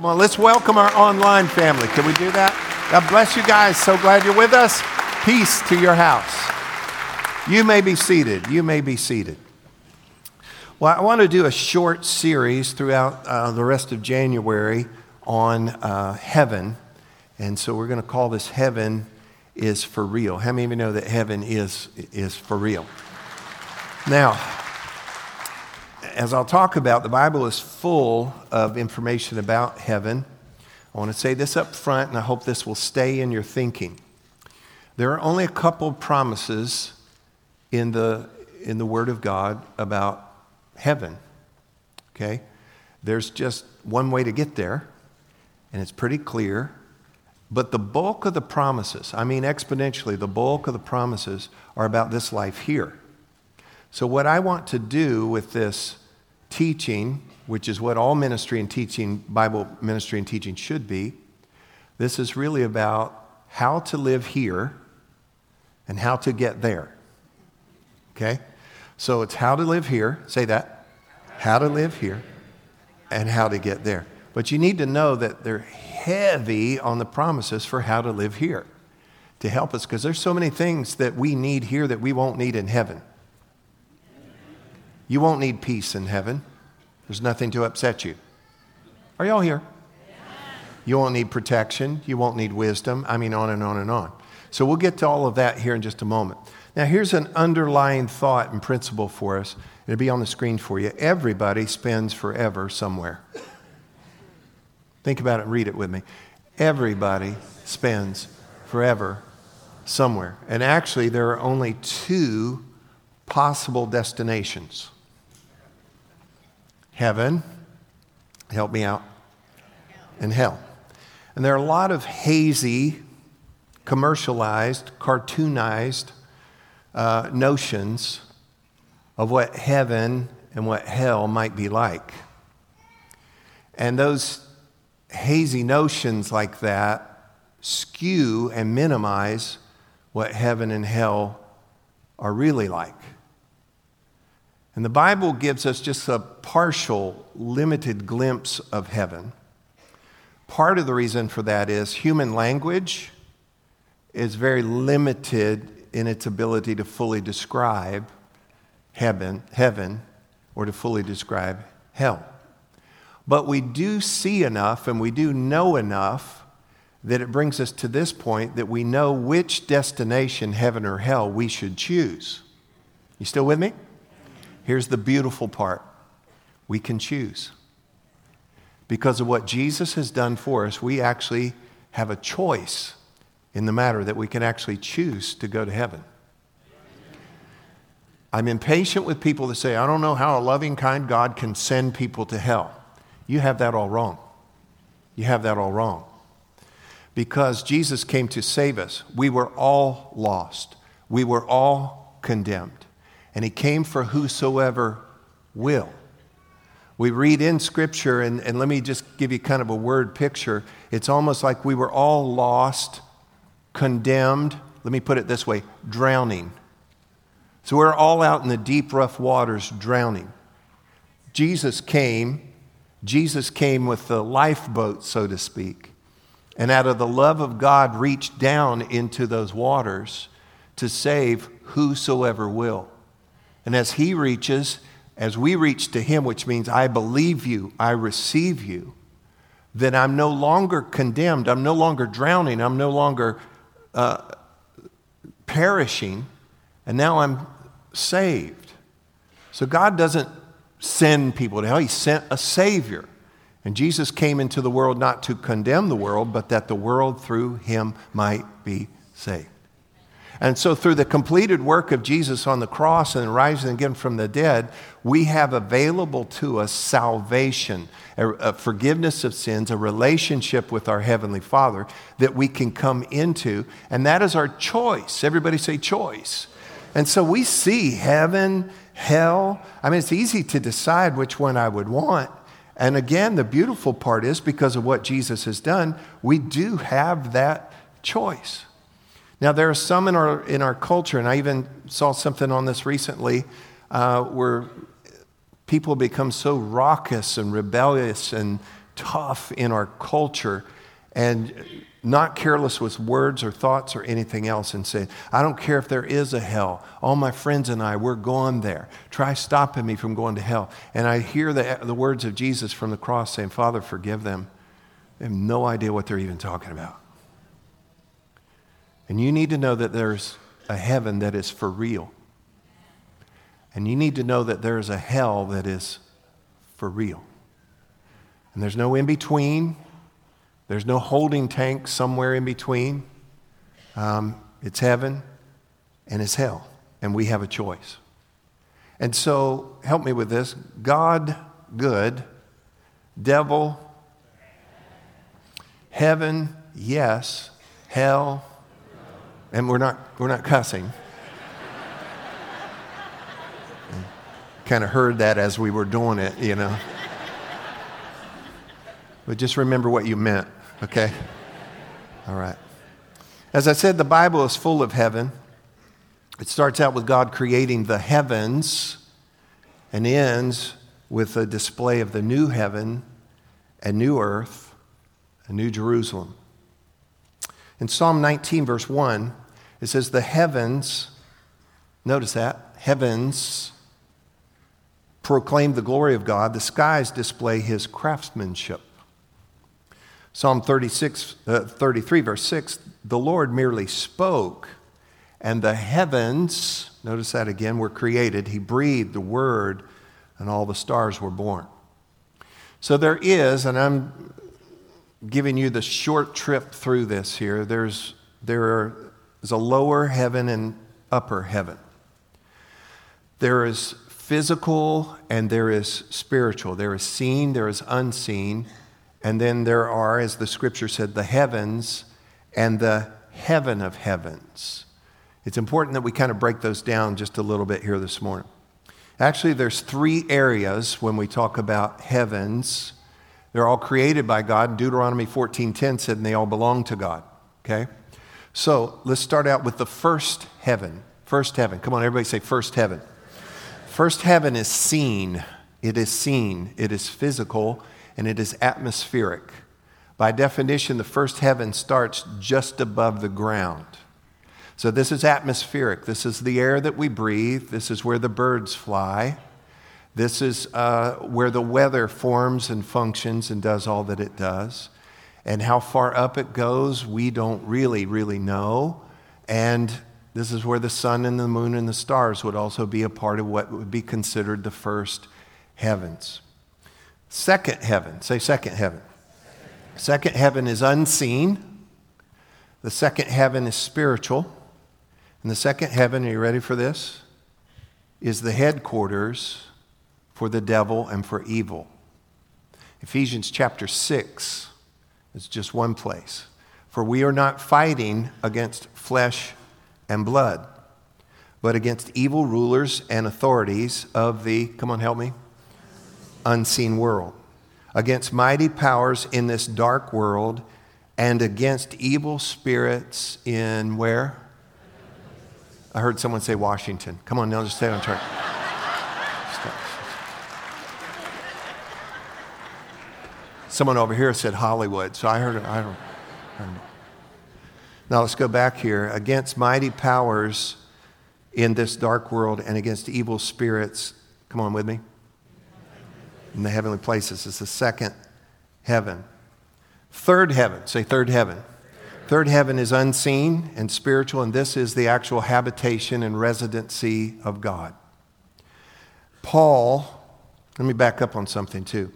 Come on, let's welcome our online family. Can we do that? God bless you guys. So glad you're with us. Peace to your house. You may be seated. You may be seated. Well, I want to do a short series throughout uh, the rest of January on uh, heaven. And so we're going to call this Heaven is for Real. How many of you know that heaven is, is for real? Now, as I'll talk about, the Bible is full of information about heaven. I want to say this up front, and I hope this will stay in your thinking. There are only a couple promises in the, in the Word of God about heaven. Okay? There's just one way to get there, and it's pretty clear. But the bulk of the promises, I mean exponentially, the bulk of the promises are about this life here. So, what I want to do with this teaching, which is what all ministry and teaching, Bible ministry and teaching should be, this is really about how to live here and how to get there. Okay? So it's how to live here, say that, how to live here, and how to get there. But you need to know that they're heavy on the promises for how to live here to help us because there's so many things that we need here that we won't need in heaven. You won't need peace in heaven. There's nothing to upset you. Are y'all here? You won't need protection. You won't need wisdom. I mean, on and on and on. So we'll get to all of that here in just a moment. Now, here's an underlying thought and principle for us. It'll be on the screen for you. Everybody spends forever somewhere. Think about it and read it with me. Everybody spends forever somewhere. And actually, there are only two possible destinations heaven, help me out, and hell. And there are a lot of hazy, commercialized, cartoonized uh, notions of what heaven and what hell might be like. And those hazy notions like that skew and minimize what heaven and hell are really like. And the Bible gives us just a partial, limited glimpse of heaven. Part of the reason for that is human language is very limited in its ability to fully describe heaven, heaven or to fully describe hell. But we do see enough and we do know enough that it brings us to this point that we know which destination, heaven or hell, we should choose. You still with me? Here's the beautiful part we can choose. Because of what Jesus has done for us, we actually have a choice in the matter that we can actually choose to go to heaven. I'm impatient with people that say, I don't know how a loving, kind God can send people to hell. You have that all wrong. You have that all wrong. Because Jesus came to save us. We were all lost, we were all condemned and he came for whosoever will. We read in Scripture, and, and let me just give you kind of a word picture. It's almost like we were all lost, condemned, let me put it this way drowning. So we're all out in the deep, rough waters drowning. Jesus came, Jesus came with the lifeboat, so to speak, and out of the love of God reached down into those waters to save whosoever will. And as He reaches, as we reach to Him, which means I believe you, I receive you, then I'm no longer condemned. I'm no longer drowning. I'm no longer uh, perishing. And now I'm saved. So God doesn't send people to hell, He sent a Savior. And Jesus came into the world not to condemn the world, but that the world through Him might be saved. And so, through the completed work of Jesus on the cross and rising again from the dead, we have available to us salvation, a, a, forgiveness of sins, a relationship with our Heavenly Father that we can come into. And that is our choice. Everybody say choice. And so we see heaven, hell. I mean, it's easy to decide which one I would want. And again, the beautiful part is because of what Jesus has done, we do have that choice. Now, there are some in our, in our culture, and I even saw something on this recently, uh, where people become so raucous and rebellious and tough in our culture and not careless with words or thoughts or anything else and say, I don't care if there is a hell. All my friends and I, we're going there. Try stopping me from going to hell. And I hear the, the words of Jesus from the cross saying, Father, forgive them. They have no idea what they're even talking about. And you need to know that there's a heaven that is for real. And you need to know that there is a hell that is for real. And there's no in between. There's no holding tank somewhere in between. Um, it's heaven and it's hell, and we have a choice. And so, help me with this God, good, devil, heaven, yes, hell, and we're not, we're not cussing. kind of heard that as we were doing it, you know. But just remember what you meant. Okay? All right. As I said, the Bible is full of heaven. It starts out with God creating the heavens and ends with a display of the new heaven and new earth, a new Jerusalem. In Psalm 19, verse 1, it says, The heavens, notice that, heavens proclaim the glory of God, the skies display his craftsmanship. Psalm 36, uh, 33, verse 6 the Lord merely spoke, and the heavens, notice that again, were created. He breathed the word, and all the stars were born. So there is, and I'm giving you the short trip through this here, there's, there is a lower heaven and upper heaven. There is physical and there is spiritual. There is seen, there is unseen. And then there are, as the scripture said, the heavens and the heaven of heavens. It's important that we kind of break those down just a little bit here this morning. Actually, there's three areas when we talk about heavens. They're all created by God. Deuteronomy 14:10 said, and they all belong to God. Okay? So let's start out with the first heaven. First heaven. Come on, everybody say first heaven. First heaven is seen. It is seen. It is physical and it is atmospheric. By definition, the first heaven starts just above the ground. So, this is atmospheric. This is the air that we breathe. This is where the birds fly. This is uh, where the weather forms and functions and does all that it does. And how far up it goes, we don't really, really know. And this is where the sun and the moon and the stars would also be a part of what would be considered the first heavens. Second heaven, say second heaven. Second heaven is unseen. The second heaven is spiritual. And the second heaven, are you ready for this? Is the headquarters for the devil and for evil. Ephesians chapter 6 is just one place. For we are not fighting against flesh and blood, but against evil rulers and authorities of the, come on, help me, unseen world, against mighty powers in this dark world, and against evil spirits in where? I heard someone say Washington. Come on, now just stay on track. Someone over here said Hollywood, so I heard it. I don't, know. Now let's go back here. Against mighty powers in this dark world and against evil spirits. Come on with me in the heavenly places. It's the second heaven. Third heaven, say third heaven. Third heaven is unseen and spiritual, and this is the actual habitation and residency of God. Paul, let me back up on something too.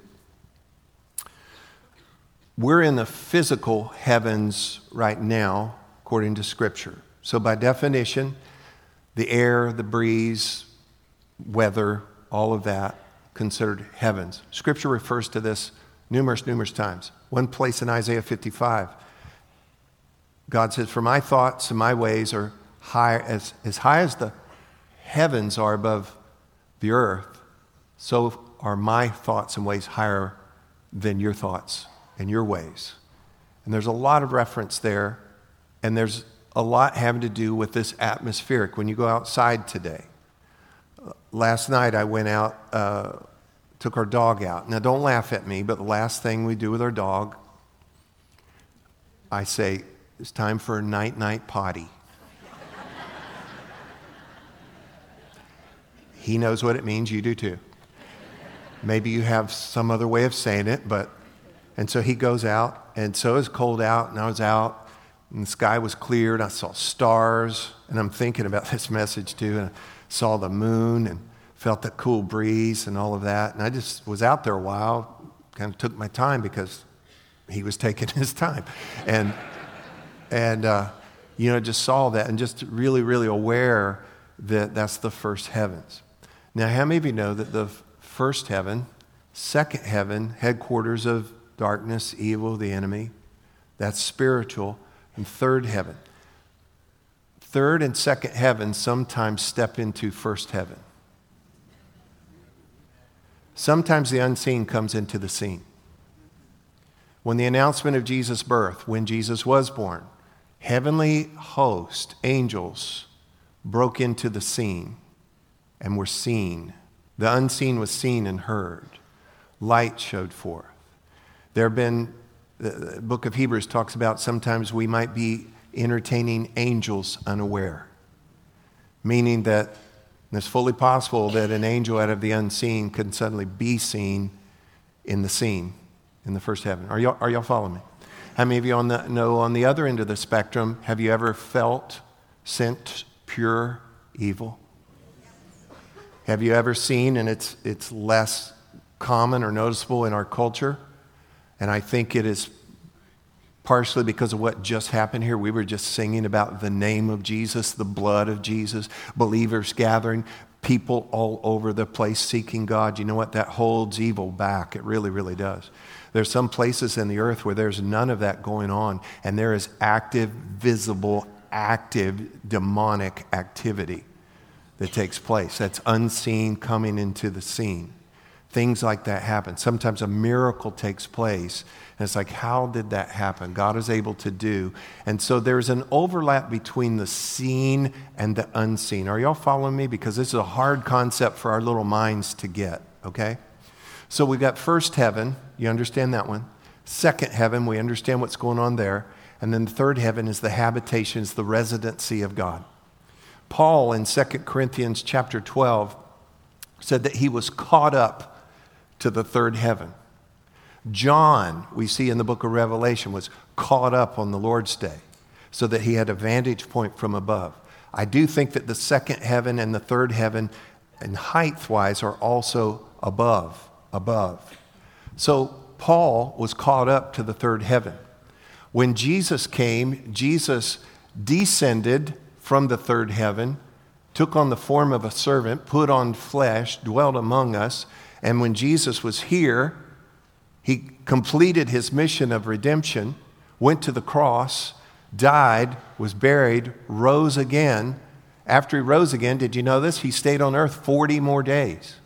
We're in the physical heavens right now, according to Scripture. So, by definition, the air, the breeze, weather, all of that considered heavens. Scripture refers to this numerous, numerous times. One place in Isaiah 55, God says, For my thoughts and my ways are high, as, as high as the heavens are above the earth, so are my thoughts and ways higher than your thoughts and your ways. And there's a lot of reference there, and there's a lot having to do with this atmospheric. When you go outside today, last night I went out uh, took our dog out. Now, don't laugh at me, but the last thing we do with our dog, I say, it's time for a night night potty. he knows what it means, you do too. Maybe you have some other way of saying it, but, and so he goes out, and so it was cold out, and I was out, and the sky was clear, and I saw stars, and I'm thinking about this message too, and I saw the moon, and felt the cool breeze and all of that. And I just was out there a while, kind of took my time because he was taking his time. And, and uh, you know, just saw that and just really, really aware that that's the first heavens. Now, how many of you know that the first heaven, second heaven, headquarters of darkness, evil, the enemy, that's spiritual, and third heaven. Third and second heaven sometimes step into first heaven. Sometimes the unseen comes into the scene. When the announcement of Jesus' birth, when Jesus was born, heavenly host, angels, broke into the scene and were seen. The unseen was seen and heard. Light showed forth. There have been, the book of Hebrews talks about sometimes we might be entertaining angels unaware, meaning that it's fully possible that an angel out of the unseen can suddenly be seen in the scene in the first heaven. Are y'all, are y'all following me? How many of you on the, know on the other end of the spectrum, have you ever felt sent pure evil? Have you ever seen, and it's, it's less common or noticeable in our culture, and I think it is partially because of what just happened here. We were just singing about the name of Jesus, the blood of Jesus, believers gathering, people all over the place seeking God. You know what? That holds evil back. It really, really does. There's some places in the earth where there's none of that going on, and there is active, visible, active demonic activity that takes place. That's unseen coming into the scene. Things like that happen. Sometimes a miracle takes place and it's like, how did that happen? God is able to do. And so there's an overlap between the seen and the unseen. Are y'all following me? Because this is a hard concept for our little minds to get, okay? So we've got first heaven. You understand that one? Second heaven, we understand what's going on there. And then the third heaven is the habitation, is the residency of God. Paul in 2 Corinthians chapter 12 said that he was caught up to the third heaven. John, we see in the book of Revelation, was caught up on the Lord's day so that he had a vantage point from above. I do think that the second heaven and the third heaven, and height wise, are also above, above. So Paul was caught up to the third heaven. When Jesus came, Jesus descended from the third heaven, took on the form of a servant, put on flesh, dwelt among us, and when Jesus was here, he completed his mission of redemption, went to the cross, died, was buried, rose again. After he rose again, did you know this? He stayed on earth 40 more days.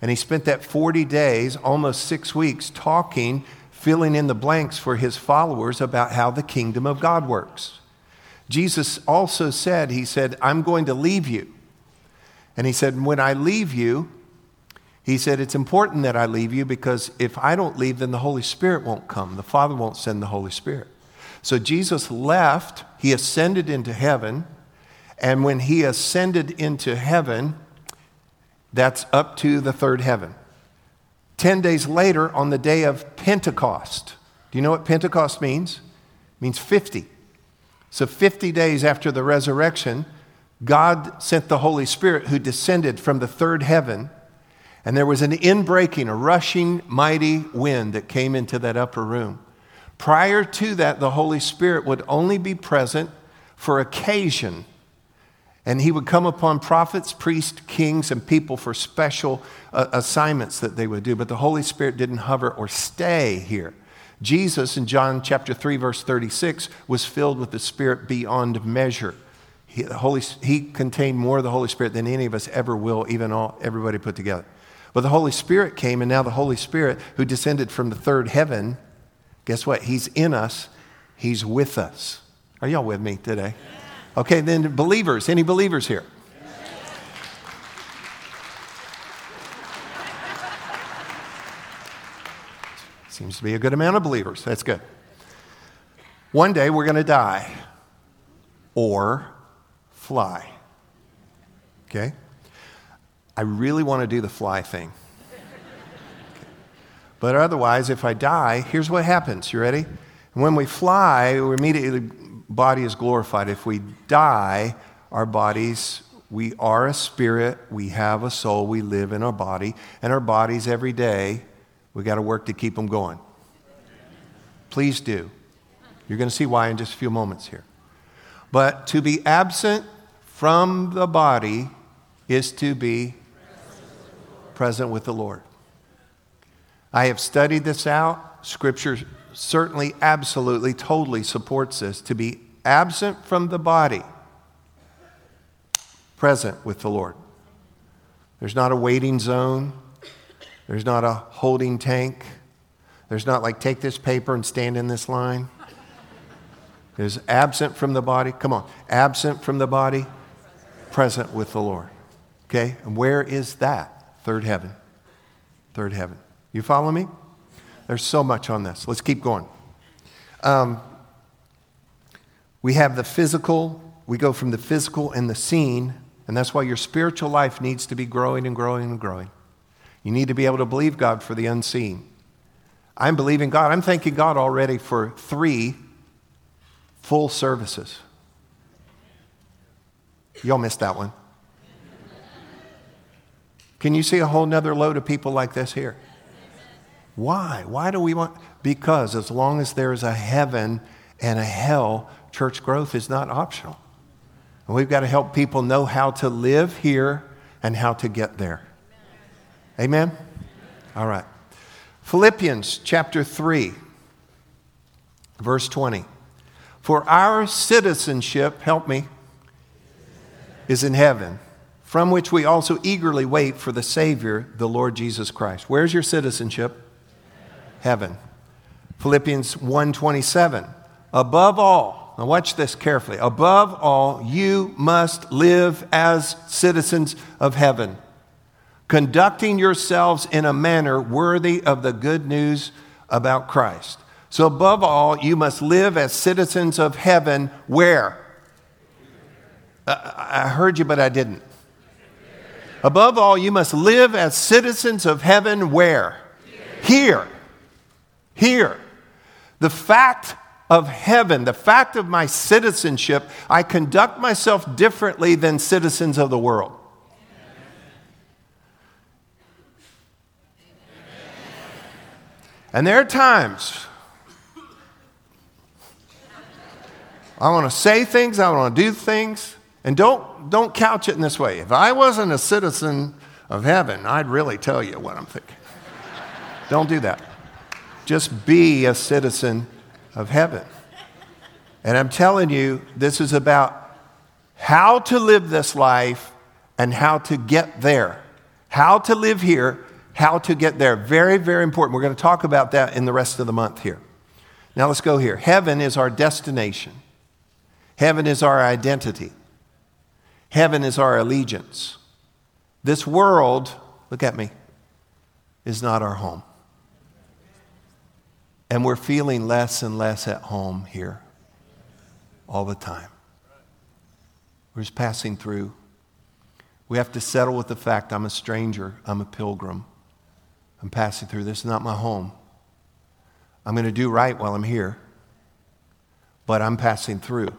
And he spent that 40 days, almost six weeks, talking, filling in the blanks for his followers about how the kingdom of God works. Jesus also said, He said, I'm going to leave you. And he said, When I leave you, he said, It's important that I leave you because if I don't leave, then the Holy Spirit won't come. The Father won't send the Holy Spirit. So Jesus left, he ascended into heaven, and when he ascended into heaven, that's up to the third heaven. Ten days later, on the day of Pentecost, do you know what Pentecost means? It means 50. So, 50 days after the resurrection, God sent the Holy Spirit who descended from the third heaven and there was an inbreaking, a rushing, mighty wind that came into that upper room. Prior to that, the Holy Spirit would only be present for occasion. And he would come upon prophets, priests, kings, and people for special uh, assignments that they would do. But the Holy Spirit didn't hover or stay here. Jesus in John chapter 3, verse 36, was filled with the Spirit beyond measure. He, Holy, he contained more of the Holy Spirit than any of us ever will, even all, everybody put together. But the Holy Spirit came, and now the Holy Spirit, who descended from the third heaven, guess what? He's in us, He's with us. Are y'all with me today? Okay, then believers, any believers here? Seems to be a good amount of believers. That's good. One day we're going to die or fly. Okay? I really want to do the fly thing. But otherwise, if I die, here's what happens. You ready? When we fly, we immediately body is glorified. If we die, our bodies, we are a spirit, we have a soul, we live in our body, and our bodies every day, we got to work to keep them going. Please do. You're going to see why in just a few moments here. But to be absent from the body is to be present with the Lord. I have studied this out. Scripture certainly, absolutely, totally supports this. To be absent from the body, present with the Lord. There's not a waiting zone, there's not a holding tank, there's not like take this paper and stand in this line. There's absent from the body. Come on, absent from the body, present with the Lord. Okay? And where is that? Third heaven. Third heaven. You follow me? There's so much on this. Let's keep going. Um, we have the physical, we go from the physical and the seen, and that's why your spiritual life needs to be growing and growing and growing. You need to be able to believe God for the unseen. I'm believing God. I'm thanking God already for three full services. Y'all missed that one. Can you see a whole nother load of people like this here? Why? Why do we want? Because as long as there is a heaven and a hell, church growth is not optional. And we've got to help people know how to live here and how to get there. Amen? All right. Philippians chapter 3, verse 20. For our citizenship, help me, is in heaven, from which we also eagerly wait for the Savior, the Lord Jesus Christ. Where's your citizenship? heaven. Philippians 1:27. Above all, now watch this carefully. Above all, you must live as citizens of heaven, conducting yourselves in a manner worthy of the good news about Christ. So above all, you must live as citizens of heaven where? I heard you, but I didn't. Above all, you must live as citizens of heaven where? Here. Here here. The fact of heaven, the fact of my citizenship, I conduct myself differently than citizens of the world. And there are times I want to say things, I want to do things, and don't, don't couch it in this way. If I wasn't a citizen of heaven, I'd really tell you what I'm thinking. don't do that. Just be a citizen of heaven. And I'm telling you, this is about how to live this life and how to get there. How to live here, how to get there. Very, very important. We're going to talk about that in the rest of the month here. Now let's go here. Heaven is our destination, heaven is our identity, heaven is our allegiance. This world, look at me, is not our home. And we're feeling less and less at home here all the time. We're just passing through. We have to settle with the fact I'm a stranger, I'm a pilgrim. I'm passing through. This is not my home. I'm going to do right while I'm here, but I'm passing through.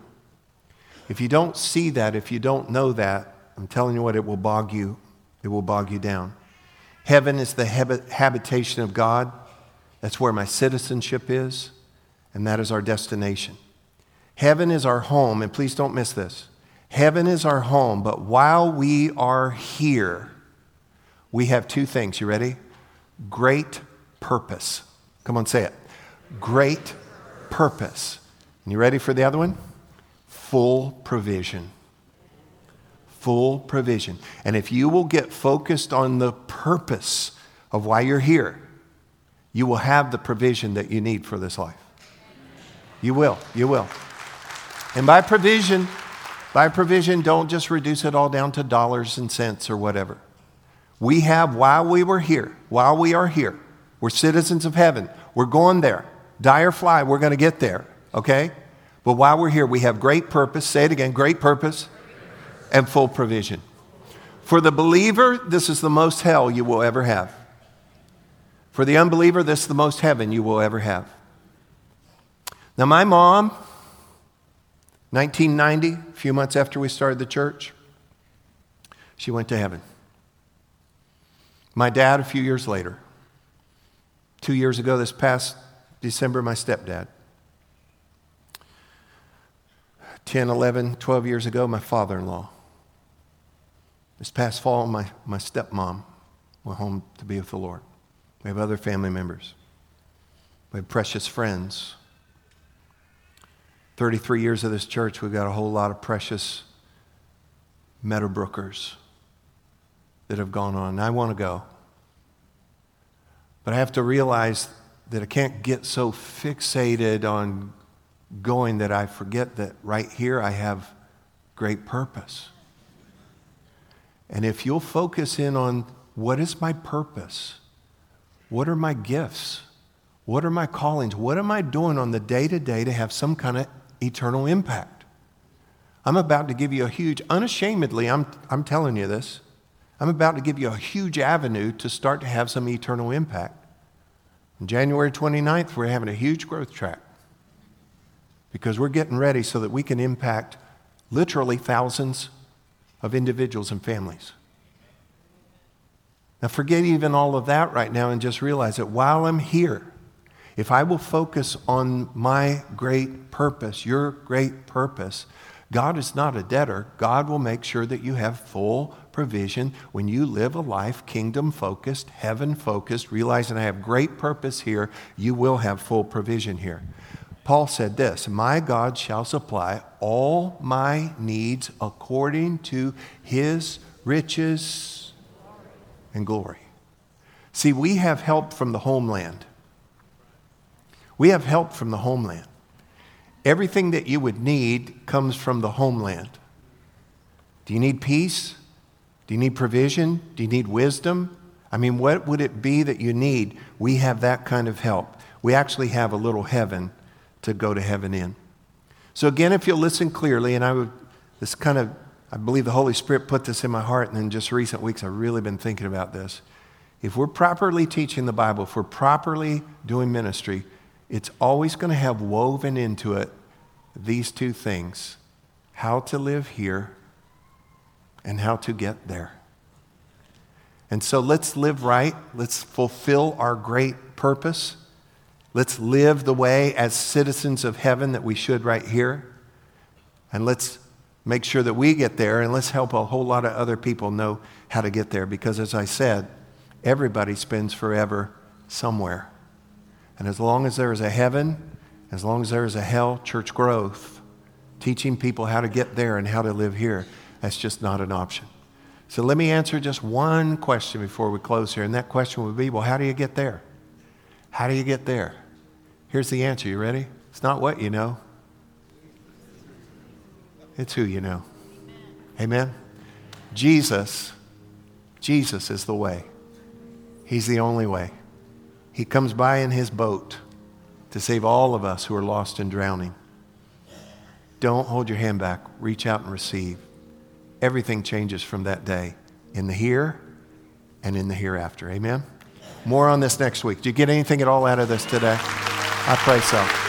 If you don't see that, if you don't know that, I'm telling you what, it will bog you. It will bog you down. Heaven is the habitation of God. That's where my citizenship is, and that is our destination. Heaven is our home, and please don't miss this. Heaven is our home, but while we are here, we have two things. You ready? Great purpose. Come on, say it. Great purpose. And you ready for the other one? Full provision. Full provision. And if you will get focused on the purpose of why you're here, you will have the provision that you need for this life. You will. You will. And by provision, by provision, don't just reduce it all down to dollars and cents or whatever. We have, while we were here, while we are here, we're citizens of heaven. We're going there. Die or fly, we're going to get there, okay? But while we're here, we have great purpose. Say it again great purpose and full provision. For the believer, this is the most hell you will ever have. For the unbeliever, this is the most heaven you will ever have. Now, my mom, 1990, a few months after we started the church, she went to heaven. My dad, a few years later. Two years ago, this past December, my stepdad. 10, 11, 12 years ago, my father in law. This past fall, my, my stepmom went home to be with the Lord. We have other family members. We have precious friends. 33 years of this church, we've got a whole lot of precious Meadowbrookers that have gone on. And I want to go. But I have to realize that I can't get so fixated on going that I forget that right here I have great purpose. And if you'll focus in on what is my purpose? What are my gifts? What are my callings? What am I doing on the day to day to have some kind of eternal impact? I'm about to give you a huge, unashamedly, I'm, I'm telling you this, I'm about to give you a huge avenue to start to have some eternal impact. On January 29th, we're having a huge growth track because we're getting ready so that we can impact literally thousands of individuals and families. Now, forget even all of that right now and just realize that while I'm here, if I will focus on my great purpose, your great purpose, God is not a debtor. God will make sure that you have full provision when you live a life kingdom focused, heaven focused, realizing I have great purpose here, you will have full provision here. Paul said this My God shall supply all my needs according to his riches and glory. See, we have help from the homeland. We have help from the homeland. Everything that you would need comes from the homeland. Do you need peace? Do you need provision? Do you need wisdom? I mean, what would it be that you need? We have that kind of help. We actually have a little heaven to go to heaven in. So, again, if you'll listen clearly, and I would, this kind of, I believe the Holy Spirit put this in my heart, and in just recent weeks, I've really been thinking about this. If we're properly teaching the Bible, if we're properly doing ministry, it's always going to have woven into it these two things how to live here and how to get there. And so let's live right. Let's fulfill our great purpose. Let's live the way as citizens of heaven that we should right here. And let's make sure that we get there and let's help a whole lot of other people know how to get there because, as I said, everybody spends forever somewhere. And as long as there is a heaven, as long as there is a hell, church growth, teaching people how to get there and how to live here, that's just not an option. So let me answer just one question before we close here. And that question would be well, how do you get there? How do you get there? Here's the answer. You ready? It's not what you know, it's who you know. Amen? Jesus, Jesus is the way. He's the only way. He comes by in his boat to save all of us who are lost and drowning. Don't hold your hand back. Reach out and receive. Everything changes from that day in the here and in the hereafter. Amen? More on this next week. Do you get anything at all out of this today? I pray so.